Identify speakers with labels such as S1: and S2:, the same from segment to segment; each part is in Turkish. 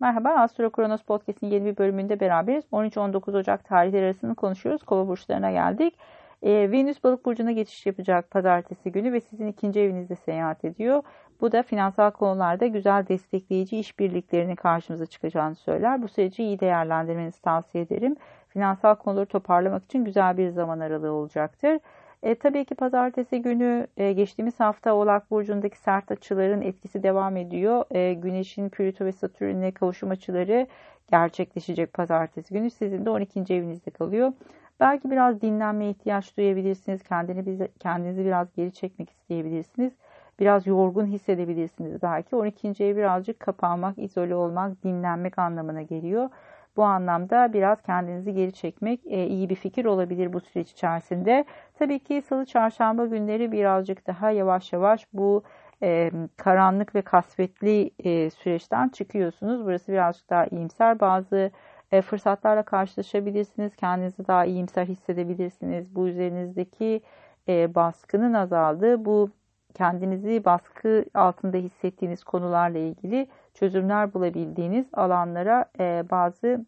S1: Merhaba, Astro Kronos Podcast'in yeni bir bölümünde beraberiz. 13-19 Ocak tarihleri arasını konuşuyoruz. Kova burçlarına geldik. Ee, Venüs balık burcuna geçiş yapacak pazartesi günü ve sizin ikinci evinizde seyahat ediyor. Bu da finansal konularda güzel destekleyici işbirliklerinin karşımıza çıkacağını söyler. Bu süreci iyi değerlendirmenizi tavsiye ederim. Finansal konuları toparlamak için güzel bir zaman aralığı olacaktır. E, tabii ki pazartesi günü e, geçtiğimiz hafta Oğlak Burcu'ndaki sert açıların etkisi devam ediyor. E, Güneş'in Plüto ve Satürn'e kavuşum açıları gerçekleşecek pazartesi günü. Sizin de 12. evinizde kalıyor. Belki biraz dinlenmeye ihtiyaç duyabilirsiniz. Kendini, kendinizi biraz geri çekmek isteyebilirsiniz. Biraz yorgun hissedebilirsiniz belki. 12. ev birazcık kapanmak, izole olmak, dinlenmek anlamına geliyor. Bu anlamda biraz kendinizi geri çekmek e, iyi bir fikir olabilir bu süreç içerisinde. Tabii ki salı çarşamba günleri birazcık daha yavaş yavaş bu e, karanlık ve kasvetli e, süreçten çıkıyorsunuz. Burası birazcık daha iyimser. Bazı e, fırsatlarla karşılaşabilirsiniz. Kendinizi daha iyimser hissedebilirsiniz. Bu üzerinizdeki e, baskının azaldığı, bu kendinizi baskı altında hissettiğiniz konularla ilgili çözümler bulabildiğiniz alanlara e, bazı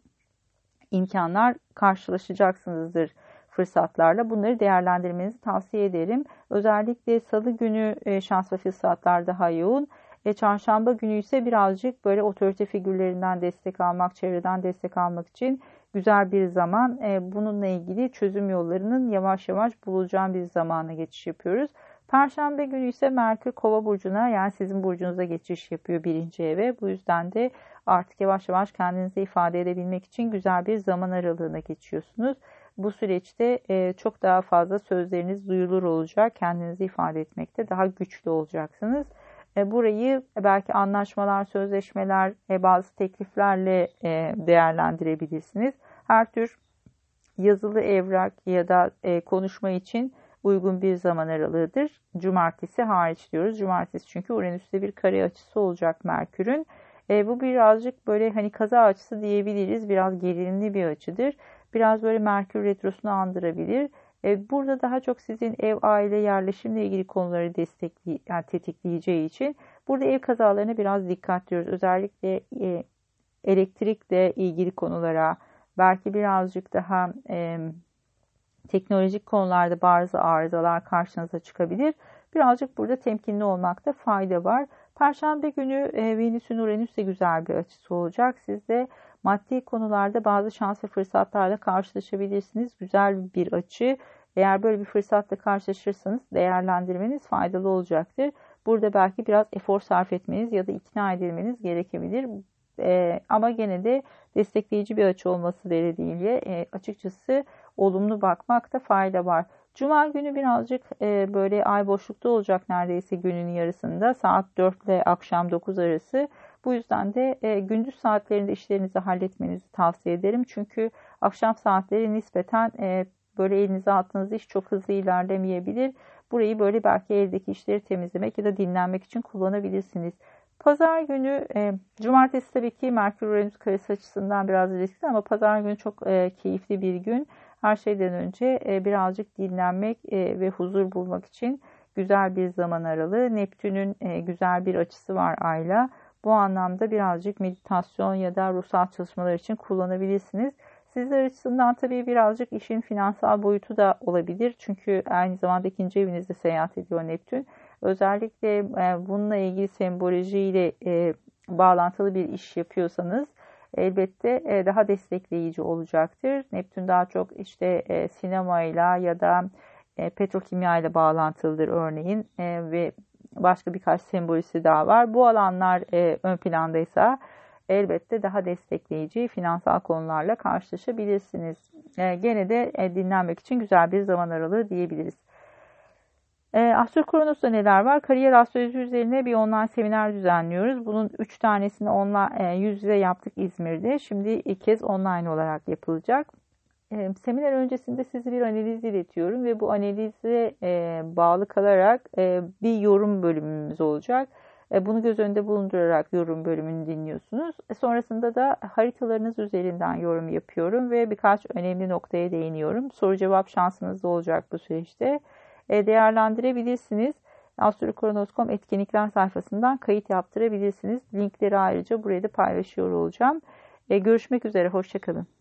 S1: imkanlar karşılaşacaksınızdır fırsatlarla. Bunları değerlendirmenizi tavsiye ederim. Özellikle salı günü e, şans ve fırsatlar daha yoğun. E, çarşamba günü ise birazcık böyle otorite figürlerinden destek almak, çevreden destek almak için güzel bir zaman. E, bununla ilgili çözüm yollarının yavaş yavaş bulacağım bir zamana geçiş yapıyoruz. Perşembe günü ise Merkür Kova burcuna yani sizin burcunuza geçiş yapıyor birinci eve. Bu yüzden de artık yavaş yavaş kendinizi ifade edebilmek için güzel bir zaman aralığına geçiyorsunuz. Bu süreçte e, çok daha fazla sözleriniz duyulur olacak. Kendinizi ifade etmekte daha güçlü olacaksınız. E, burayı belki anlaşmalar, sözleşmeler, e, bazı tekliflerle değerlendirebilirsiniz. Her tür yazılı evrak ya da konuşma için uygun bir zaman aralığıdır. Cumartesi hariç diyoruz. Cumartesi çünkü Uranüs'te bir kare açısı olacak Merkür'ün. E, bu birazcık böyle hani kaza açısı diyebiliriz. Biraz gerilimli bir açıdır. Biraz böyle Merkür retrosunu andırabilir. E, burada daha çok sizin ev, aile, yerleşimle ilgili konuları destekli, yani tetikleyeceği için burada ev kazalarına biraz dikkat diyoruz. Özellikle e, elektrikle ilgili konulara, belki birazcık daha e, teknolojik konularda bazı arızalar karşınıza çıkabilir. Birazcık burada temkinli olmakta fayda var. Perşembe günü e, Venüs'ün Uranüs'e güzel bir açısı olacak. Siz de maddi konularda bazı şans ve fırsatlarla karşılaşabilirsiniz. Güzel bir açı. Eğer böyle bir fırsatla karşılaşırsanız değerlendirmeniz faydalı olacaktır. Burada belki biraz efor sarf etmeniz ya da ikna edilmeniz gerekebilir. E, ama gene de destekleyici bir açı olması nedeniyle e, açıkçası olumlu bakmakta fayda var. Cuma günü birazcık e, böyle ay boşlukta olacak neredeyse günün yarısında saat 4 ile akşam 9 arası. Bu yüzden de e, gündüz saatlerinde işlerinizi halletmenizi tavsiye ederim. Çünkü akşam saatleri nispeten e, böyle elinize attığınız iş çok hızlı ilerlemeyebilir. Burayı böyle belki evdeki işleri temizlemek ya da dinlenmek için kullanabilirsiniz. Pazar günü, e, cumartesi tabii ki Merkür Uranüs karesi açısından biraz riskli ama pazar günü çok e, keyifli bir gün. Her şeyden önce e, birazcık dinlenmek e, ve huzur bulmak için güzel bir zaman aralığı. Neptün'ün e, güzel bir açısı var Ay'la. Bu anlamda birazcık meditasyon ya da ruhsal çalışmalar için kullanabilirsiniz. Sizler açısından tabii birazcık işin finansal boyutu da olabilir. Çünkü aynı zamanda ikinci evinizde seyahat ediyor Neptün. Özellikle bununla ilgili sembolojiyle bağlantılı bir iş yapıyorsanız elbette e, daha destekleyici olacaktır. Neptün daha çok işte e, sinemayla ya da e, petrokimya ile bağlantılıdır örneğin ve başka birkaç sembolisi daha var. Bu alanlar ön plandaysa elbette daha destekleyici finansal konularla karşılaşabilirsiniz. Gene de dinlenmek için güzel bir zaman aralığı diyebiliriz. E, Astro Kronos'ta neler var? Kariyer astroloji üzerine bir online seminer düzenliyoruz. Bunun 3 tanesini online, e, yüz yüze yaptık İzmir'de. Şimdi ilk kez online olarak yapılacak. E, seminer öncesinde size bir analiz iletiyorum ve bu analize e, bağlı kalarak e, bir yorum bölümümüz olacak. E, bunu göz önünde bulundurarak yorum bölümünü dinliyorsunuz. E, sonrasında da haritalarınız üzerinden yorum yapıyorum ve birkaç önemli noktaya değiniyorum. Soru cevap şansınız da olacak bu süreçte. E, değerlendirebilirsiniz. astrokronos.com etkinlikler sayfasından kayıt yaptırabilirsiniz. Linkleri ayrıca buraya da paylaşıyor olacağım. E, görüşmek üzere, hoşçakalın.